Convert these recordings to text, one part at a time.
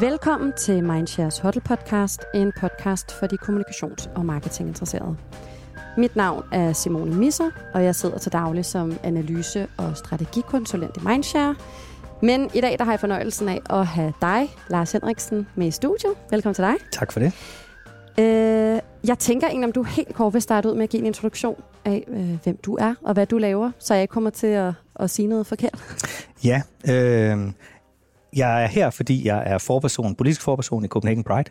Velkommen til Mindshares Hotel Podcast, en podcast for de kommunikations- og marketinginteresserede. Mit navn er Simone Misser, og jeg sidder til daglig som analyse- og strategikonsulent i Mindshare. Men i dag der har jeg fornøjelsen af at have dig, Lars Henriksen, med i studiet. Velkommen til dig. Tak for det. Øh, jeg tænker egentlig, om du helt kort vil starte ud med at give en introduktion af, øh, hvem du er og hvad du laver, så jeg ikke kommer til at, at sige noget forkert. Ja, øh, jeg er her, fordi jeg er forperson, politisk forperson i Copenhagen Pride.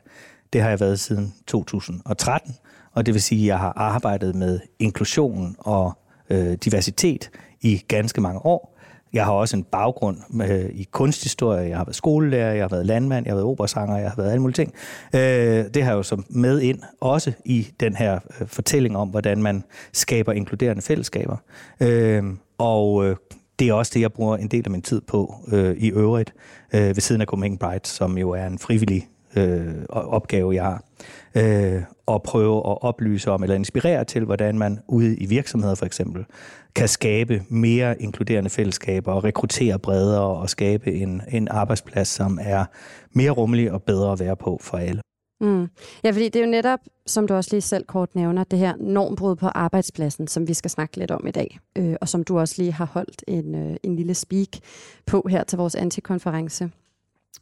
Det har jeg været siden 2013, og det vil sige, at jeg har arbejdet med inklusion og øh, diversitet i ganske mange år. Jeg har også en baggrund med, i kunsthistorie, jeg har været skolelærer, jeg har været landmand, jeg har været operasanger, jeg har været alle mulige ting. Øh, det har jeg jo så med ind, også i den her øh, fortælling om, hvordan man skaber inkluderende fællesskaber. Øh, og øh, det er også det, jeg bruger en del af min tid på øh, i øvrigt, øh, ved siden af Copenhagen Pride, som jo er en frivillig øh, opgave, jeg har. Øh, at prøve at oplyse om eller inspirere til, hvordan man ude i virksomheder for eksempel kan skabe mere inkluderende fællesskaber og rekruttere bredere og skabe en, en arbejdsplads, som er mere rummelig og bedre at være på for alle. Mm. Ja, fordi det er jo netop, som du også lige selv kort nævner, det her normbrud på arbejdspladsen, som vi skal snakke lidt om i dag, øh, og som du også lige har holdt en, øh, en lille speak på her til vores antikonference.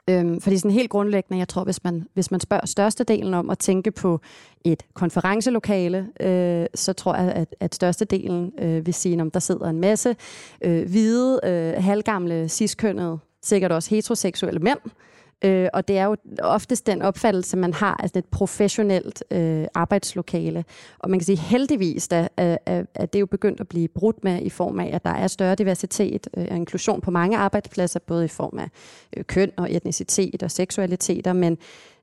Øhm, fordi sådan helt grundlæggende, jeg tror, hvis man, hvis man spørger størstedelen om at tænke på et konferencelokale, øh, så tror jeg, at, at størstedelen øh, vil sige, om der sidder en masse øh, hvide, øh, halvgamle, ciskønnede, sikkert også heteroseksuelle mænd, Øh, og det er jo oftest den opfattelse, man har af et professionelt øh, arbejdslokale. Og man kan sige heldigvis, at, at, øh, øh, at det er jo begyndt at blive brudt med i form af, at der er større diversitet øh, og inklusion på mange arbejdspladser, både i form af øh, køn og etnicitet og seksualiteter, men,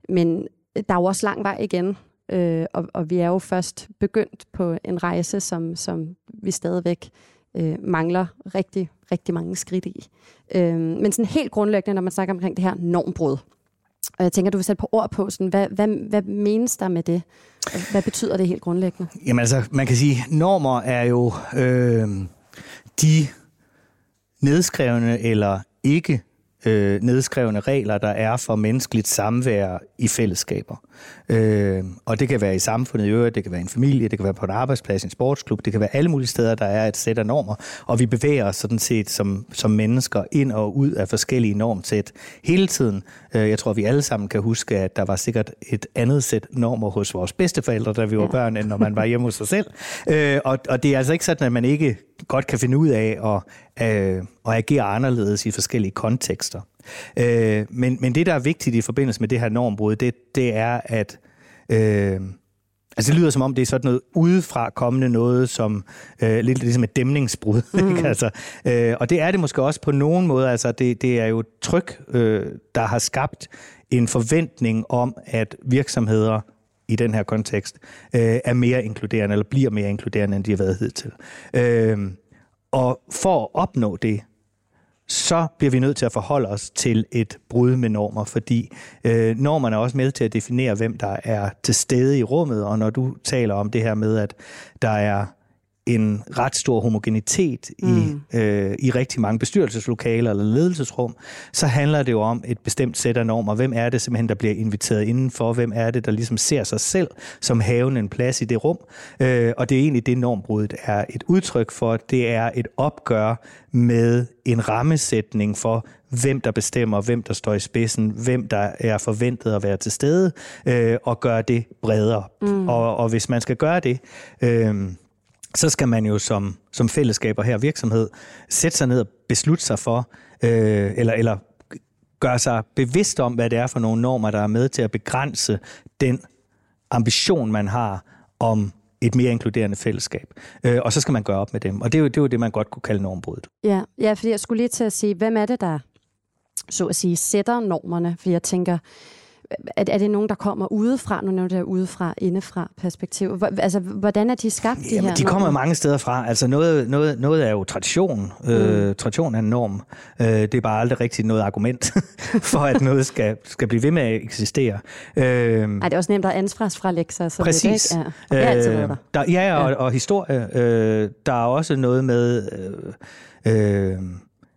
men der er jo også lang vej igen. Øh, og, og vi er jo først begyndt på en rejse, som, som vi stadigvæk øh, øh, mangler rigtig, rigtig mange skridt i. Øh, men sådan helt grundlæggende, når man snakker omkring det her normbrud, og jeg tænker, du vil sætte på ord på, sådan, hvad, hvad, hvad menes der med det? Hvad betyder det helt grundlæggende? Jamen altså, man kan sige, normer er jo øh, de nedskrevne eller ikke øh, nedskrevne regler, der er for menneskeligt samvær i fællesskaber. Øh, og det kan være i samfundet i øvrigt, det kan være en familie, det kan være på en arbejdsplads, en sportsklub, det kan være alle mulige steder, der er et sæt af normer. Og vi bevæger os sådan set som, som mennesker ind og ud af forskellige normsæt hele tiden. Øh, jeg tror, vi alle sammen kan huske, at der var sikkert et andet sæt normer hos vores bedsteforældre, da vi var børn, end når man var hjemme hos sig selv. Øh, og, og det er altså ikke sådan, at man ikke godt kan finde ud af at, øh, at agere anderledes i forskellige kontekster. Øh, men, men det, der er vigtigt i forbindelse med det her normbrud, det, det er, at øh, Altså det lyder som om, det er sådan noget udefra kommende noget, som øh, lidt ligesom et dæmningsbrud. Mm. Ikke? Altså, øh, og det er det måske også på nogen måde. Altså det, det er jo tryk, øh, der har skabt en forventning om, at virksomheder i den her kontekst øh, er mere inkluderende, eller bliver mere inkluderende, end de har været hidtil. Øh, og for at opnå det, så bliver vi nødt til at forholde os til et brud med normer, fordi øh, normerne er også med til at definere, hvem der er til stede i rummet, og når du taler om det her med, at der er en ret stor homogenitet mm. i, øh, i rigtig mange bestyrelseslokaler eller ledelsesrum, så handler det jo om et bestemt sæt af normer. Hvem er det simpelthen, der bliver inviteret indenfor? Hvem er det, der ligesom ser sig selv som havende en plads i det rum? Øh, og det er egentlig det, normbruddet er et udtryk for. Det er et opgør med en rammesætning for, hvem der bestemmer, hvem der står i spidsen, hvem der er forventet at være til stede, øh, og gøre det bredere. Mm. Og, og hvis man skal gøre det... Øh, så skal man jo som, som fællesskab og her virksomhed sætte sig ned og beslutte sig for, øh, eller, eller gøre sig bevidst om, hvad det er for nogle normer, der er med til at begrænse den ambition, man har om et mere inkluderende fællesskab. Øh, og så skal man gøre op med dem. Og det er jo det, er jo det man godt kunne kalde normbruddet. Ja, ja, fordi jeg skulle lige til at sige, hvem er det, der så at sige sætter normerne? For jeg tænker, er, er det nogen, der kommer udefra, nu nævner det udefra, indefra perspektiv? Hvor, altså, hvordan er de skabt, de Jamen, her? De kommer mange steder fra. Altså, noget, noget, noget er jo tradition. Mm. Øh, tradition er en norm. Øh, det er bare aldrig rigtig noget argument for, at noget skal, skal blive ved med at eksistere. Øh, Ej, det er også nemt at ansvarsfralægge sig. Så præcis. Det, ikke? Ja. Det er øh, der, ja, og, og historie. Øh, der er også noget med... Øh, øh,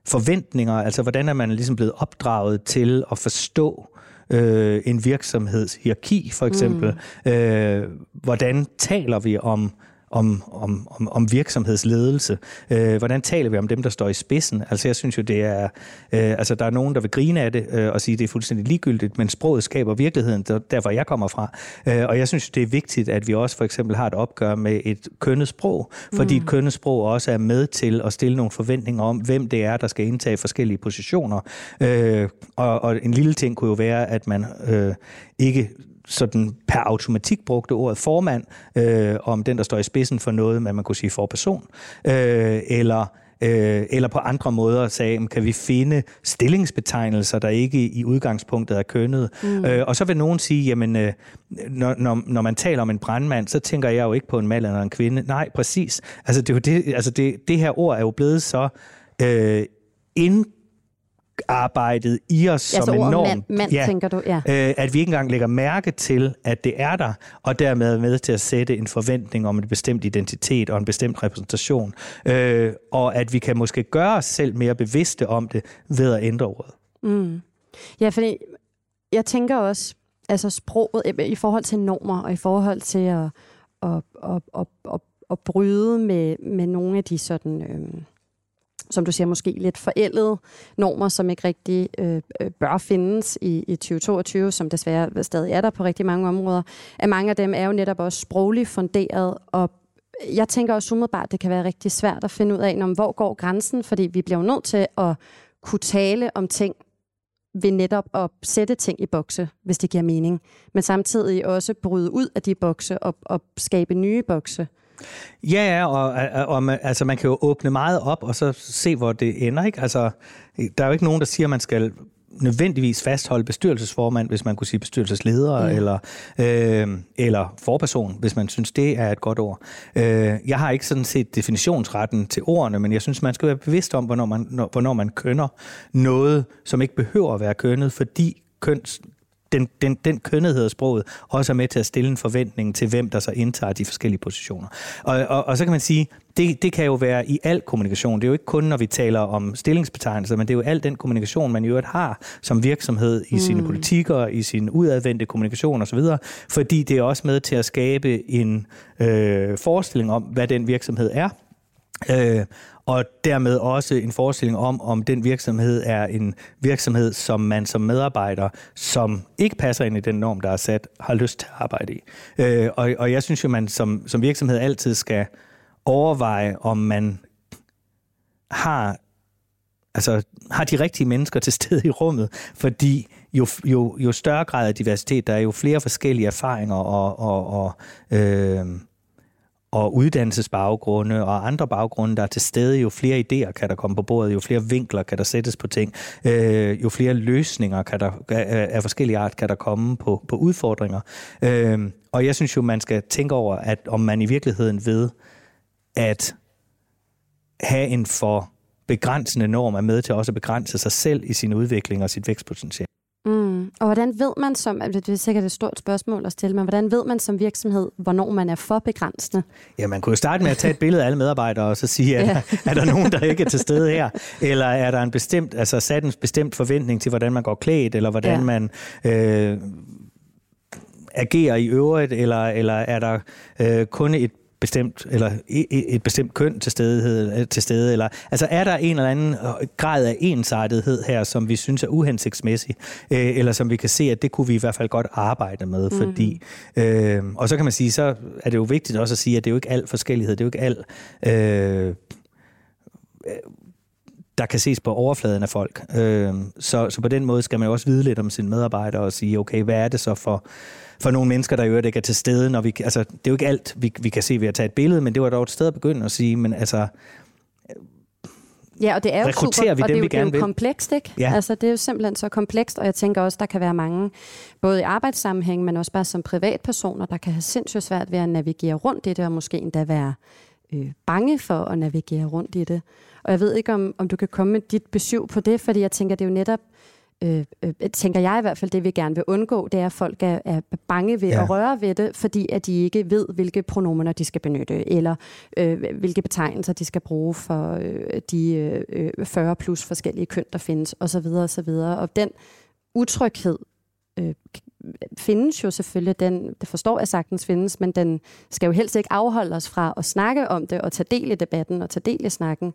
forventninger, altså hvordan er man ligesom blevet opdraget til at forstå øh, en virksomheds hierarki, for eksempel. Mm. Øh, hvordan taler vi om om, om, om, om virksomhedsledelse. Øh, hvordan taler vi om dem, der står i spidsen? Altså jeg synes jo, det er... Øh, altså der er nogen, der vil grine af det øh, og sige, at det er fuldstændig ligegyldigt, men sproget skaber virkeligheden, der, derfor jeg kommer fra. Øh, og jeg synes, det er vigtigt, at vi også for eksempel har et opgør med et kønnet sprog, fordi mm. et kønnet sprog også er med til at stille nogle forventninger om, hvem det er, der skal indtage forskellige positioner. Øh, og, og en lille ting kunne jo være, at man øh, ikke sådan per automatik brugte ordet formand øh, om den, der står i spidsen for noget, man, man kunne sige forperson, øh, eller øh, eller på andre måder sagde, kan vi finde stillingsbetegnelser, der ikke i udgangspunktet er kønnet. Mm. Øh, og så vil nogen sige, jamen, øh, når, når, når man taler om en brandmand, så tænker jeg jo ikke på en mand eller en kvinde. Nej, præcis. Altså, det, er jo det, altså det, det her ord er jo blevet så øh, ind arbejdet i os ja, som en norm. Mand, mand ja, tænker du, ja. Øh, at vi ikke engang lægger mærke til, at det er der, og dermed er med til at sætte en forventning om en bestemt identitet og en bestemt repræsentation. Øh, og at vi kan måske gøre os selv mere bevidste om det ved at ændre ordet. Mm. Ja, fordi jeg tænker også, altså sproget i forhold til normer og i forhold til at, at, at, at, at, at bryde med, med nogle af de sådan... Øh, som du siger, måske lidt forældede normer, som ikke rigtig øh, øh bør findes i, i 2022, som desværre stadig er der på rigtig mange områder. At mange af dem er jo netop også sprogligt funderet, og jeg tænker også umiddelbart, at det kan være rigtig svært at finde ud af, når, hvor går grænsen, fordi vi bliver jo nødt til at kunne tale om ting ved netop at sætte ting i bokse, hvis det giver mening, men samtidig også bryde ud af de bokse og, og skabe nye bokse. Ja, og, og, og man, altså, man kan jo åbne meget op, og så se, hvor det ender. Ikke? Altså, der er jo ikke nogen, der siger, at man skal nødvendigvis fastholde bestyrelsesformand, hvis man kunne sige bestyrelsesleder, mm. eller, øh, eller forperson, hvis man synes, det er et godt ord. Øh, jeg har ikke sådan set definitionsretten til ordene, men jeg synes, man skal være bevidst om, hvornår man, når, hvornår man kønner noget, som ikke behøver at være kønnet, fordi køns, den, den, den kønnethed af sproget også er med til at stille en forventning til, hvem der så indtager de forskellige positioner. Og, og, og så kan man sige, det, det kan jo være i al kommunikation. Det er jo ikke kun, når vi taler om stillingsbetegnelser, men det er jo al den kommunikation, man i øvrigt har som virksomhed i mm. sine politikker, i sin udadvendte kommunikation osv., fordi det er også med til at skabe en øh, forestilling om, hvad den virksomhed er. Øh, og dermed også en forestilling om, om den virksomhed er en virksomhed, som man som medarbejder, som ikke passer ind i den norm, der er sat, har lyst til at arbejde i. Øh, og, og jeg synes jo, man som, som virksomhed altid skal overveje, om man har altså, har de rigtige mennesker til stede i rummet, fordi jo, jo, jo større grad af diversitet, der er jo flere forskellige erfaringer og, og, og øh, og uddannelsesbaggrunde og andre baggrunde, der er til stede, jo flere idéer kan der komme på bordet, jo flere vinkler kan der sættes på ting, øh, jo flere løsninger kan der, øh, af forskellige art kan der komme på, på udfordringer. Øh, og jeg synes jo, man skal tænke over, at om man i virkeligheden ved at have en for begrænsende norm er med til også at begrænse sig selv i sin udvikling og sit vækstpotentiale. Mm. Og hvordan ved man som, det er sikkert et stort spørgsmål at stille, men hvordan ved man som virksomhed, hvornår man er for begrænsende? Ja, man kunne jo starte med at tage et billede af alle medarbejdere og så sige, er, ja. der, er der nogen, der ikke er til stede her? Eller er der en bestemt, altså sat en bestemt forventning til, hvordan man går klædt, eller hvordan ja. man... Øh, agerer i øvrigt, eller, eller er der øh, kun et bestemt, eller et bestemt køn til stede, til stede eller, altså er der en eller anden grad af ensartethed her, som vi synes er uhensigtsmæssig, øh, eller som vi kan se, at det kunne vi i hvert fald godt arbejde med, mm. fordi, øh, og så kan man sige, så er det jo vigtigt også at sige, at det er jo ikke al forskellighed, det er jo ikke al øh, der kan ses på overfladen af folk. Øh, så, så på den måde skal man jo også vide lidt om sine medarbejdere og sige, okay, hvad er det så for for nogle mennesker, der i øvrigt ikke er til stede. Når vi, altså, det er jo ikke alt, vi, vi kan se ved at tage et billede, men det var dog et sted at begynde at sige, men altså, Ja, og det er jo super, vi og dem, det er jo, det er jo komplekst, ikke? Ja. Altså, det er jo simpelthen så komplekst, og jeg tænker også, der kan være mange, både i arbejdssammenhæng, men også bare som privatpersoner, der kan have sindssygt svært ved at navigere rundt i det, og måske endda være øh, bange for at navigere rundt i det. Og jeg ved ikke, om, om du kan komme med dit besøg på det, fordi jeg tænker, det er jo netop, øh, øh, tænker jeg i hvert fald, det vi gerne vil undgå, det er, at folk er, er bange ved ja. at røre ved det, fordi at de ikke ved, hvilke pronomener de skal benytte, eller øh, hvilke betegnelser de skal bruge for øh, de øh, 40 plus forskellige køn, der findes, osv. osv. Og den utryghed øh, findes jo selvfølgelig, den, det forstår jeg sagtens findes, men den skal jo helst ikke afholde os fra at snakke om det og tage del i debatten og tage del i snakken.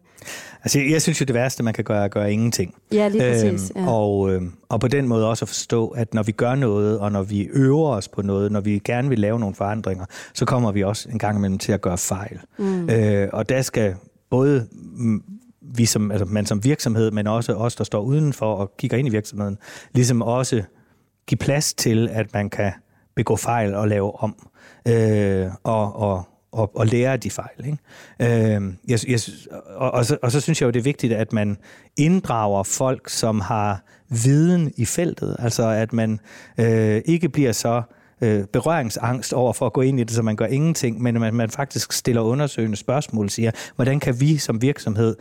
Altså, jeg synes jo, det værste, man kan gøre, er at gøre ingenting. Ja, lige præcis. Øhm, ja. og, øh, og på den måde også at forstå, at når vi gør noget, og når vi øver os på noget, når vi gerne vil lave nogle forandringer, så kommer vi også en gang imellem til at gøre fejl. Mm. Øh, og der skal både vi som, altså man som virksomhed, men også os, der står udenfor og kigger ind i virksomheden, ligesom også give plads til, at man kan begå fejl og lave om, øh, og, og, og, og lære de fejl. Ikke? Øh, jeg, jeg, og, og, så, og så synes jeg jo, det er vigtigt, at man inddrager folk, som har viden i feltet, altså at man øh, ikke bliver så øh, berøringsangst over for at gå ind i det, så man gør ingenting, men at man faktisk stiller undersøgende spørgsmål, siger, hvordan kan vi som virksomhed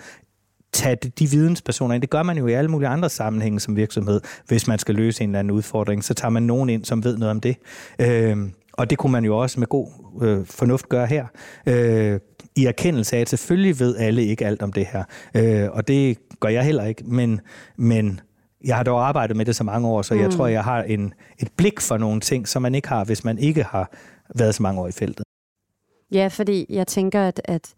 tage de videnspersoner ind. Det gør man jo i alle mulige andre sammenhænge som virksomhed. Hvis man skal løse en eller anden udfordring, så tager man nogen ind, som ved noget om det. Øh, og det kunne man jo også med god øh, fornuft gøre her. Øh, I erkendelse af, at selvfølgelig ved alle ikke alt om det her. Øh, og det gør jeg heller ikke. Men, men jeg har dog arbejdet med det så mange år, så jeg mm. tror, jeg har en, et blik for nogle ting, som man ikke har, hvis man ikke har været så mange år i feltet. Ja, fordi jeg tænker, at, at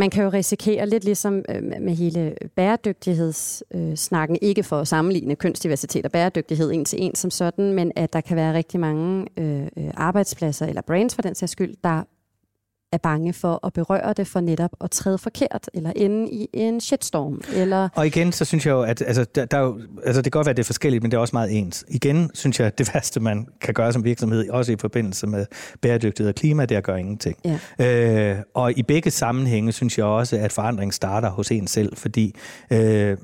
man kan jo risikere lidt ligesom øh, med hele bæredygtighedssnakken, øh, ikke for at sammenligne kønsdiversitet og bæredygtighed en til en som sådan, men at der kan være rigtig mange øh, øh arbejdspladser eller brands for den sags skyld, der er bange for at berøre det for netop at træde forkert, eller ende i en shitstorm. Eller... Og igen, så synes jeg jo, at altså, der, der er jo, altså, det kan godt være, at det er forskelligt, men det er også meget ens. Igen synes jeg, at det værste, man kan gøre som virksomhed, også i forbindelse med bæredygtighed og klima, det er at gøre ingenting. Ja. Øh, og i begge sammenhænge synes jeg også, at forandring starter hos en selv, fordi øh,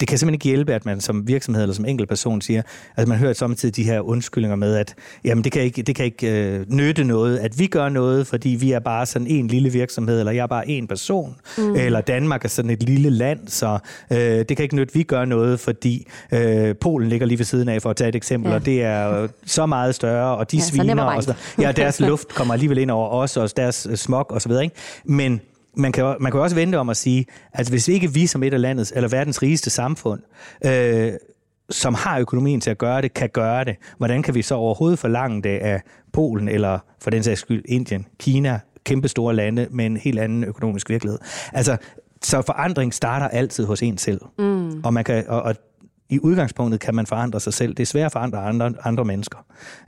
det kan simpelthen ikke hjælpe, at man som virksomhed eller som enkelt person siger, at man hører samtidig de her undskyldninger med, at jamen, det kan ikke, det kan ikke øh, nytte noget, at vi gør noget, fordi vi er bare sådan en lille virksomhed, eller jeg er bare en person, mm. eller Danmark er sådan et lille land, så øh, det kan ikke nytte, at vi gør noget, fordi øh, Polen ligger lige ved siden af, for at tage et eksempel, ja. og det er så meget større, og de ja, sviner, og så, ja, deres luft kommer alligevel ind over os, og deres smog og så videre, ikke? Men man kan, man kan også vente om at sige, at hvis ikke vi som et af landets, eller verdens rigeste samfund, øh, som har økonomien til at gøre det, kan gøre det, hvordan kan vi så overhovedet forlange det af Polen, eller for den sags skyld Indien, Kina, kæmpe store lande med en helt anden økonomisk virkelighed. Altså, så forandring starter altid hos en selv. Mm. Og, man kan, og, og i udgangspunktet kan man forandre sig selv. Det er svært at forandre andre, andre mennesker.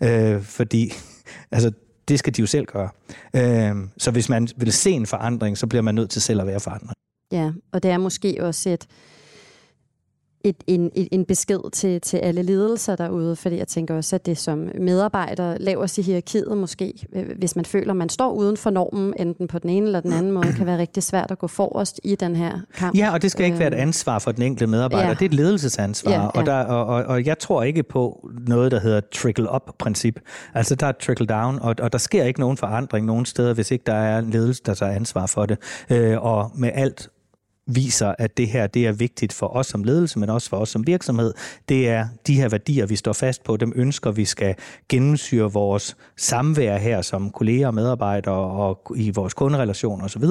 Øh, fordi altså, det skal de jo selv gøre. Øh, så hvis man vil se en forandring, så bliver man nødt til selv at være forandret. Ja, og det er måske også et, et, en, en besked til, til alle ledelser derude, fordi jeg tænker også, at det som medarbejder laver i hierarkiet måske, øh, hvis man føler, man står uden for normen, enten på den ene eller den anden måde, kan være rigtig svært at gå forrest i den her kamp. Ja, og det skal ikke være et øhm, ansvar for den enkelte medarbejder. Ja. Det er et ledelsesansvar, ja, ja. Og, der, og, og, og jeg tror ikke på noget, der hedder trickle-up-princip. Altså der er trickle-down, og, og der sker ikke nogen forandring nogen steder, hvis ikke der er en ledelse, der tager ansvar for det. Øh, og med alt viser, at det her det er vigtigt for os som ledelse, men også for os som virksomhed. Det er de her værdier, vi står fast på, dem ønsker vi skal gennemsyre vores samvær her som kolleger og medarbejdere og i vores kunderelationer osv.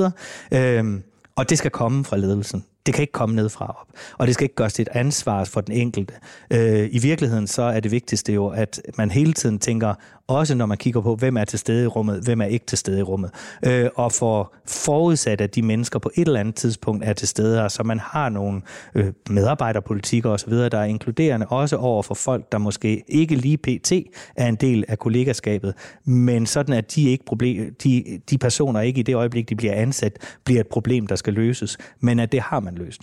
Øhm, og det skal komme fra ledelsen. Det kan ikke komme ned fra op. Og det skal ikke gøres til et ansvar for den enkelte. Øh, I virkeligheden så er det vigtigste jo, at man hele tiden tænker, også når man kigger på, hvem er til stede i rummet, hvem er ikke til stede i rummet. Øh, og for forudsat, at de mennesker på et eller andet tidspunkt er til stede her, så man har nogle øh, medarbejderpolitikker osv., der er inkluderende også over for folk, der måske ikke lige pt. er en del af kollegaskabet, men sådan at de, ikke problem, de, de personer ikke i det øjeblik, de bliver ansat, bliver et problem, der skal løses, men at det har man løst.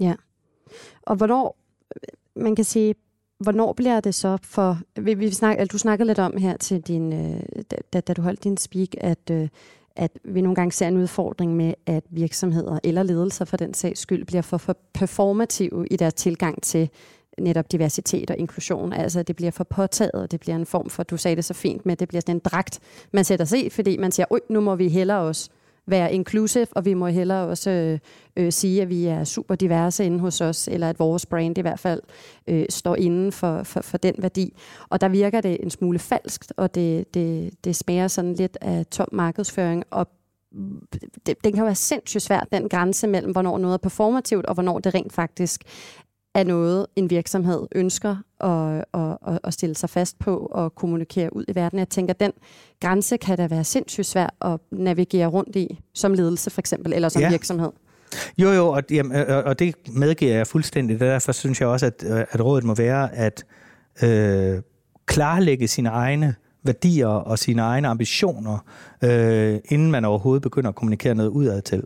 Ja. Og hvornår, man kan sige, hvornår bliver det så for... Vi, vi snak, altså, du snakkede lidt om her til din, øh, da, da du holdt din speak, at, øh, at vi nogle gange ser en udfordring med, at virksomheder eller ledelser for den sags skyld bliver for, for performative i deres tilgang til netop diversitet og inklusion. Altså det bliver for påtaget, og det bliver en form for, du sagde det så fint med, det bliver sådan en dragt, man sætter sig i, fordi man siger, nu må vi hellere os være inclusive, og vi må hellere også øh, øh, sige, at vi er super diverse inde hos os, eller at vores brand i hvert fald øh, står inden for, for, for den værdi. Og der virker det en smule falskt, og det, det, det smager sådan lidt af tom markedsføring, og det, det kan være sindssygt svært, den grænse mellem, hvornår noget er performativt, og hvornår det rent faktisk er noget, en virksomhed ønsker at, at, at stille sig fast på og kommunikere ud i verden. Jeg tænker, at den grænse kan da være sindssygt svær at navigere rundt i, som ledelse for eksempel, eller som ja. virksomhed. Jo, jo, og, jamen, og det medgiver jeg fuldstændig. Derfor synes jeg også, at, at rådet må være at øh, klarlægge sine egne værdier og sine egne ambitioner, øh, inden man overhovedet begynder at kommunikere noget udad til.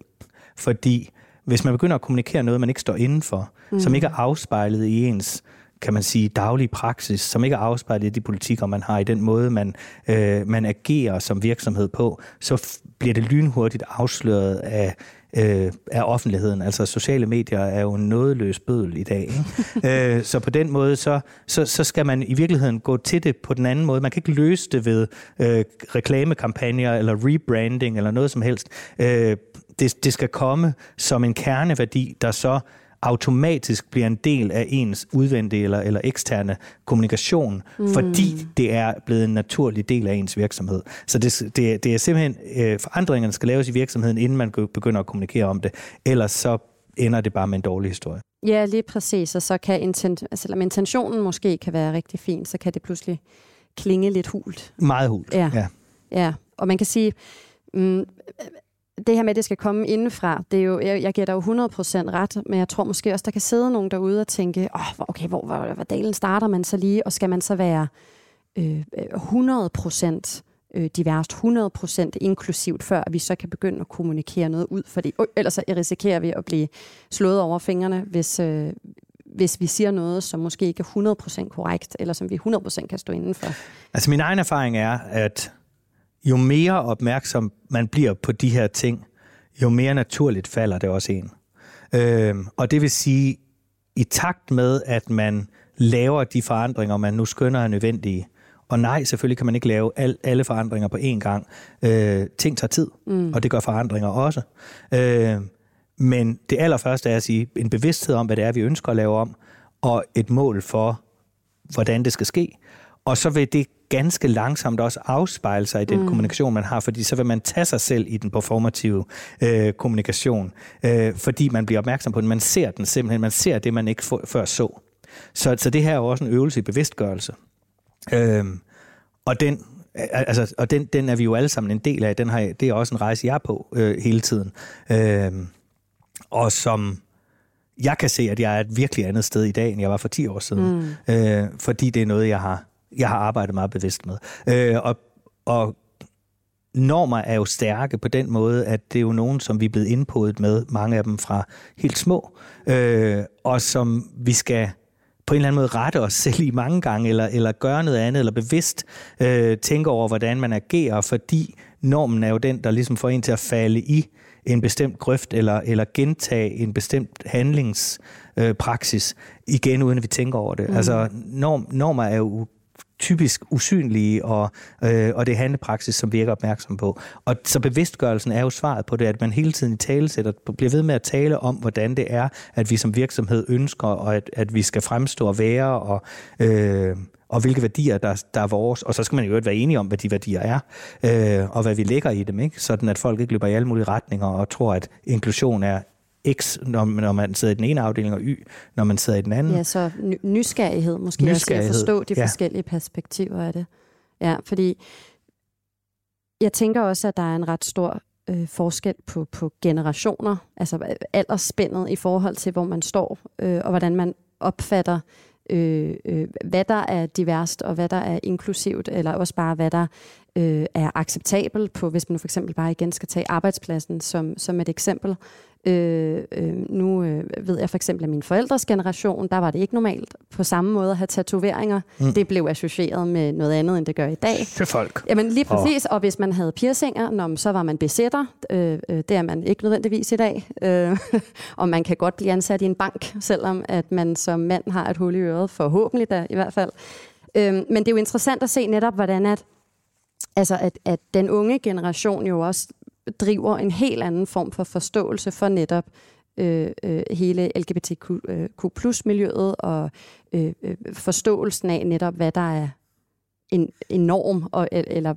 Fordi hvis man begynder at kommunikere noget, man ikke står indenfor, mm. som ikke er afspejlet i ens kan man sige, daglig praksis, som ikke er afspejlet i de politikker, man har, i den måde, man, øh, man agerer som virksomhed på, så bliver det lynhurtigt afsløret af, øh, af offentligheden. Altså sociale medier er jo en nådeløs bødel i dag. Ikke? øh, så på den måde, så, så, så skal man i virkeligheden gå til det på den anden måde. Man kan ikke løse det ved øh, reklamekampagner eller rebranding eller noget som helst. Øh, det, det skal komme som en kerneværdi, der så automatisk bliver en del af ens udvendige eller, eller eksterne kommunikation, mm. fordi det er blevet en naturlig del af ens virksomhed. Så det, det, det er simpelthen, øh, forandringerne skal laves i virksomheden, inden man begynder at kommunikere om det. Ellers så ender det bare med en dårlig historie. Ja, lige præcis. Og så kan inten, altså, selvom intentionen måske kan være rigtig fin, så kan det pludselig klinge lidt hult. Meget hult, ja. Ja, ja. og man kan sige, mm, det her med, at det skal komme indenfra, det er jo, jeg, jeg giver dig jo 100% ret, men jeg tror måske også, der kan sidde nogen derude og tænke, oh, okay, hvor, hvor, hvor dalen starter man så lige, og skal man så være øh, 100% øh, diverst, 100% inklusivt, før vi så kan begynde at kommunikere noget ud, fordi øh, ellers så risikerer vi at blive slået over fingrene, hvis, øh, hvis vi siger noget, som måske ikke er 100% korrekt, eller som vi 100% kan stå indenfor. Altså min egen erfaring er, at jo mere opmærksom man bliver på de her ting, jo mere naturligt falder det også en. Øh, og det vil sige, i takt med, at man laver de forandringer, man nu skønner er nødvendige, og nej, selvfølgelig kan man ikke lave al, alle forandringer på én gang. Øh, ting tager tid, mm. og det gør forandringer også. Øh, men det allerførste er at sige en bevidsthed om, hvad det er, vi ønsker at lave om, og et mål for, hvordan det skal ske. Og så vil det ganske langsomt også afspejle sig i den mm. kommunikation, man har, fordi så vil man tage sig selv i den performative øh, kommunikation, øh, fordi man bliver opmærksom på den. Man ser den simpelthen, man ser det, man ikke før så. Så, så det her er jo også en øvelse i bevidstgørelse. Øh, og den altså, og den, den er vi jo alle sammen en del af. Den har, det er også en rejse, jeg er på øh, hele tiden. Øh, og som jeg kan se, at jeg er et virkelig andet sted i dag, end jeg var for 10 år siden. Mm. Øh, fordi det er noget, jeg har jeg har arbejdet meget bevidst med. Øh, og, og normer er jo stærke på den måde, at det er jo nogen, som vi er blevet indpodet med, mange af dem fra helt små, øh, og som vi skal på en eller anden måde rette os selv i mange gange, eller, eller gøre noget andet, eller bevidst øh, tænke over, hvordan man agerer, fordi normen er jo den, der ligesom får en til at falde i en bestemt grøft, eller, eller gentage en bestemt handlingspraksis øh, igen, uden at vi tænker over det. Mm. Altså, norm, normer er jo typisk usynlige, og, øh, og det er handlepraksis, som vi ikke er opmærksom på. Og så bevidstgørelsen er jo svaret på det, at man hele tiden i tale sætter, bliver ved med at tale om, hvordan det er, at vi som virksomhed ønsker, og at, at vi skal fremstå og være, og, øh, og hvilke værdier, der, der er vores. Og så skal man jo være enige om, hvad de værdier er, øh, og hvad vi lægger i dem, ikke? sådan at folk ikke løber i alle mulige retninger og tror, at inklusion er X, når, når man sidder i den ene afdeling, og Y, når man sidder i den anden. Ja, så nysgerrighed måske nysgerrighed. også at forstå de ja. forskellige perspektiver af det. Ja, fordi jeg tænker også, at der er en ret stor øh, forskel på, på generationer, altså aldersspændet i forhold til, hvor man står, øh, og hvordan man opfatter, øh, øh, hvad der er diverst, og hvad der er inklusivt, eller også bare, hvad der øh, er acceptabelt på, hvis man for eksempel bare igen skal tage arbejdspladsen som, som et eksempel. Øh, øh, nu øh, ved jeg for eksempel, at min forældres generation, der var det ikke normalt på samme måde at have tatoveringer. Mm. Det blev associeret med noget andet, end det gør i dag. Til folk. Jamen lige præcis, og, og hvis man havde piercinger, når, så var man besætter. Øh, øh, det er man ikke nødvendigvis i dag. Øh, og man kan godt blive ansat i en bank, selvom at man som mand har et hul i øret, forhåbentlig da i hvert fald. Øh, men det er jo interessant at se netop, hvordan at altså at, at den unge generation jo også driver en helt anden form for forståelse for netop øh, øh, hele LGBTQ plus miljøet og øh, øh, forståelsen af netop, hvad der er en, en norm, og, eller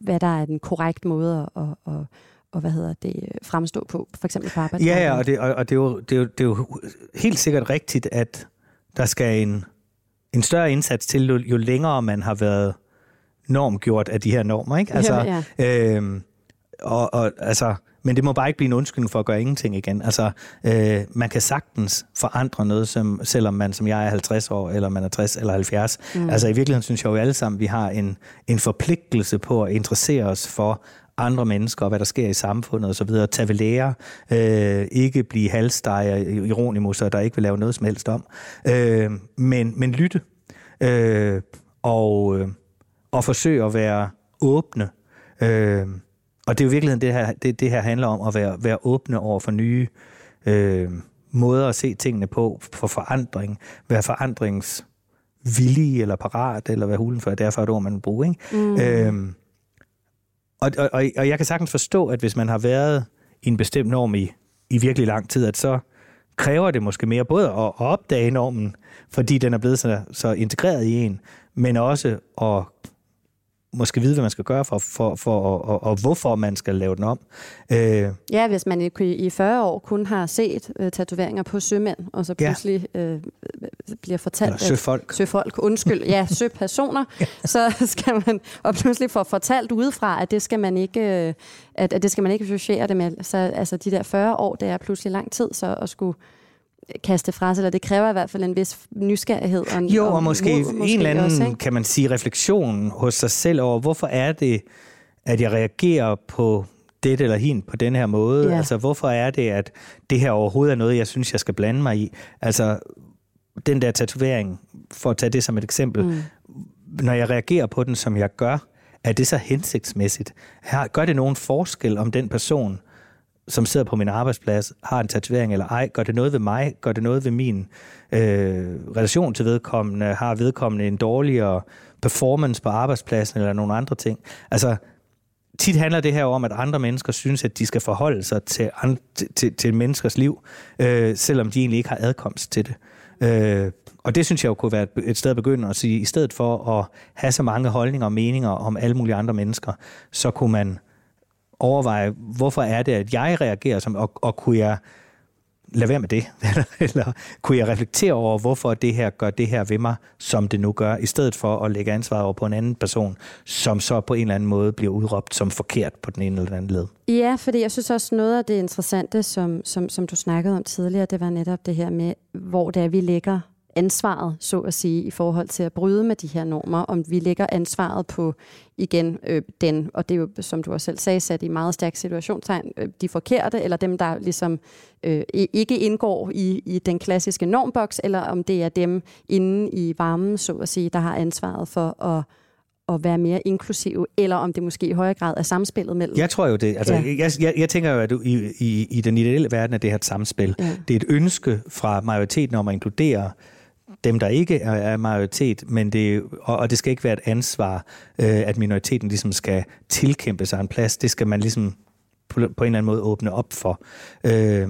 hvad der er den korrekt måde at, at, og hvad hedder det, fremstå på, for eksempel på arbejdsmarkedet. Ja, ja og, det, og, og det, er jo, det, er jo, det er jo helt sikkert rigtigt, at der skal en, en større indsats til, jo, jo længere man har været normgjort af de her normer. Ikke? Altså, ja, ja. Øh, og, og, altså, men det må bare ikke blive en undskyldning for at gøre ingenting igen. Altså, øh, man kan sagtens forandre noget, som, selvom man som jeg er 50 år, eller man er 60 eller 70. Mm. Altså i virkeligheden synes jeg jo alle sammen, vi har en, en forpligtelse på at interessere os for andre mennesker, og hvad der sker i samfundet osv., tage ved lære, øh, ikke blive halvsteger, ironimusser, der ikke vil lave noget som helst om, øh, men, men lytte, øh, og, øh, og forsøge at være åbne, øh, og det er jo virkelig det her, det, det her handler om, at være, være åbne over for nye øh, måder at se tingene på, for forandring, være forandringsvillig eller parat, eller hvad hulen for, derfor er det ord, man bruger. Ikke? Mm. Øhm, og, og, og, og jeg kan sagtens forstå, at hvis man har været i en bestemt norm i, i virkelig lang tid, at så kræver det måske mere både at, at opdage normen, fordi den er blevet så, så integreret i en, men også at måske vide, hvad man skal gøre for, for, for og, og, og hvorfor man skal lave den om. Øh, ja, hvis man i, i 40 år kun har set øh, tatoveringer på sømænd, og så pludselig ja. øh, bliver fortalt... Eller søfolk. At, søfolk, undskyld. Ja, søpersoner. ja. Så skal man og pludselig få fortalt udefra, at det skal man ikke, øh, at, at det skal man ikke associere det med. Så altså, de der 40 år, det er pludselig lang tid så at skulle kaste fra sig, eller det kræver i hvert fald en vis nysgerrighed. Og, jo, og, og måske, mod, måske en eller anden, også, kan man sige, refleksion hos sig selv over, hvorfor er det, at jeg reagerer på det eller hin på den her måde? Ja. Altså, hvorfor er det, at det her overhovedet er noget, jeg synes, jeg skal blande mig i? Altså, den der tatovering, for at tage det som et eksempel, mm. når jeg reagerer på den, som jeg gør, er det så hensigtsmæssigt? Her, gør det nogen forskel, om den person som sidder på min arbejdsplads, har en tatovering eller ej, gør det noget ved mig, gør det noget ved min øh, relation til vedkommende, har vedkommende en dårligere performance på arbejdspladsen eller nogle andre ting. Altså, tit handler det her om, at andre mennesker synes, at de skal forholde sig til, andre, til, til menneskers liv, øh, selvom de egentlig ikke har adkomst til det. Øh, og det synes jeg jo kunne være et sted at begynde at sige, i stedet for at have så mange holdninger og meninger om alle mulige andre mennesker, så kunne man overveje, hvorfor er det, at jeg reagerer som, og, og kunne jeg lade være med det? Eller kunne jeg reflektere over, hvorfor det her gør det her ved mig, som det nu gør, i stedet for at lægge ansvaret over på en anden person, som så på en eller anden måde bliver udråbt som forkert på den ene eller anden led? Ja, fordi jeg synes også noget af det interessante, som, som, som du snakkede om tidligere, det var netop det her med, hvor det er, vi lægger ansvaret, så at sige, i forhold til at bryde med de her normer, om vi lægger ansvaret på, igen, øh, den, og det er jo, som du også selv sagde, sat i meget stærk situationstegn, øh, de forkerte, eller dem, der ligesom øh, ikke indgår i, i den klassiske normboks, eller om det er dem inde i varmen, så at sige, der har ansvaret for at at være mere inklusiv, eller om det måske i højere grad er samspillet mellem... Jeg tror jo det. Altså, ja. jeg, jeg, jeg tænker jo, at du, i, i, i den ideelle verden er det her et samspil. Ja. Det er et ønske fra majoriteten om at inkludere dem, der ikke er, majoritet, men det, og, og det skal ikke være et ansvar, øh, at minoriteten ligesom skal tilkæmpe sig en plads. Det skal man ligesom på, på en eller anden måde åbne op for. Øh,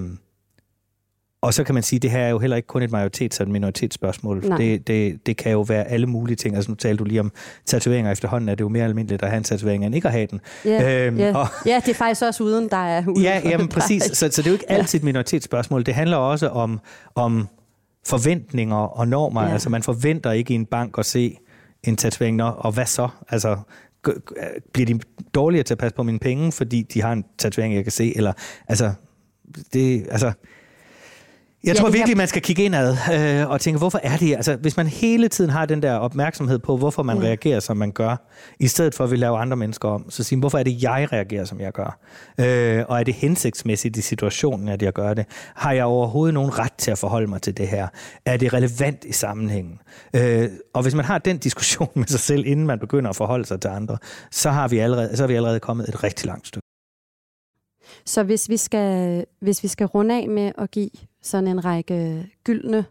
og så kan man sige, at det her er jo heller ikke kun et majoritets- og et minoritetsspørgsmål. Det, det, det kan jo være alle mulige ting. Altså nu talte du lige om tatoveringer efterhånden, er det jo mere almindeligt at have en tatovering, end ikke at have den. Ja, øhm, ja. Og, ja det er faktisk også uden, der er uden Ja, jamen, præcis. Så, så det er jo ikke altid et minoritetsspørgsmål. Det handler også om, om forventninger og normer. Ja. Altså man forventer ikke i en bank at se en tatovering, og hvad så? Altså bliver de dårligere til at passe på mine penge, fordi de har en tatovering, jeg kan se? Eller, altså, det, altså, jeg ja, tror virkelig, man skal kigge indad øh, og tænke, hvorfor er det? Altså, hvis man hele tiden har den der opmærksomhed på, hvorfor man ja. reagerer, som man gør, i stedet for at vi laver andre mennesker om, så sige, hvorfor er det, jeg reagerer, som jeg gør? Øh, og er det hensigtsmæssigt i situationen, at jeg gør det? Har jeg overhovedet nogen ret til at forholde mig til det her? Er det relevant i sammenhængen? Øh, og hvis man har den diskussion med sig selv, inden man begynder at forholde sig til andre, så har vi allerede, så har vi allerede kommet et rigtig langt stykke. Så hvis vi skal, hvis vi skal runde af med at give sådan en række gyldne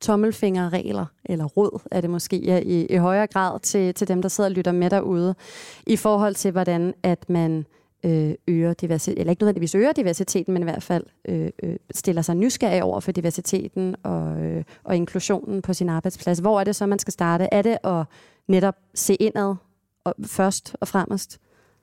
tommelfingerregler, eller råd er det måske ja, i, i højere grad til, til dem, der sidder og lytter med derude, i forhold til, hvordan at man øh, øger diversitet, eller ikke nødvendigvis øger diversiteten, men i hvert fald øh, øh, stiller sig nysgerrig over for diversiteten og, øh, og inklusionen på sin arbejdsplads. Hvor er det så, man skal starte? Er det at netop se indad og først og fremmest?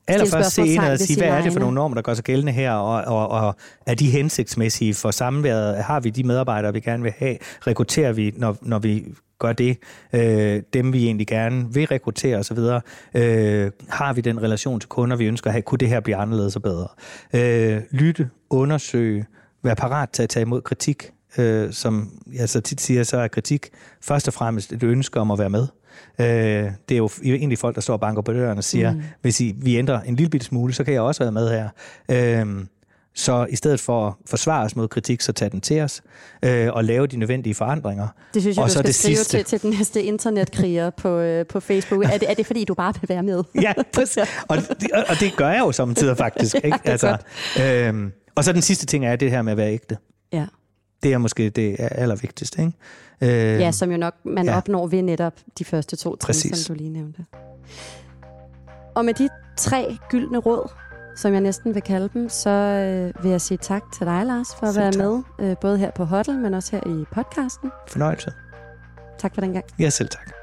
Allerførst se ind og sige, hvad er det for nogle normer, der gør sig gældende her, og, og, og er de hensigtsmæssige for samværet? Har vi de medarbejdere, vi gerne vil have? Rekrutterer vi, når, når vi gør det, øh, dem vi egentlig gerne vil rekruttere osv. Øh, har vi den relation til kunder, vi ønsker at have? Kunne det her blive anderledes og bedre? Øh, lytte, undersøge, være parat til at tage imod kritik. Øh, som jeg så tit siger, så er kritik først og fremmest et ønske om at være med. Øh, det er jo egentlig folk, der står og banker på døren og siger, mm. hvis I, vi ændrer en lille bitte smule, så kan jeg også være med her. Øh, så i stedet for at forsvare os mod kritik, så tag den til os øh, og lave de nødvendige forandringer. Det synes jeg, og du så skal det skrive sidste. til, til den næste internetkriger på, øh, på Facebook. Er det, er det, fordi du bare vil være med? Ja, præcis. og, det, og det gør jeg jo samtidig faktisk. Ikke? Ja, det er altså, øhm, og så den sidste ting er det her med at være ægte. Ja. Det er måske det allervigtigste. Ikke? Øh, ja, som jo nok man ja. opnår ved netop de første to trin, som du lige nævnte. Og med de tre gyldne råd, som jeg næsten vil kalde dem, så øh, vil jeg sige tak til dig, Lars, for at Selv være tak. med, øh, både her på Huddle, men også her i podcasten. Fornøjelse. Tak for den gang. Ja, selv tak.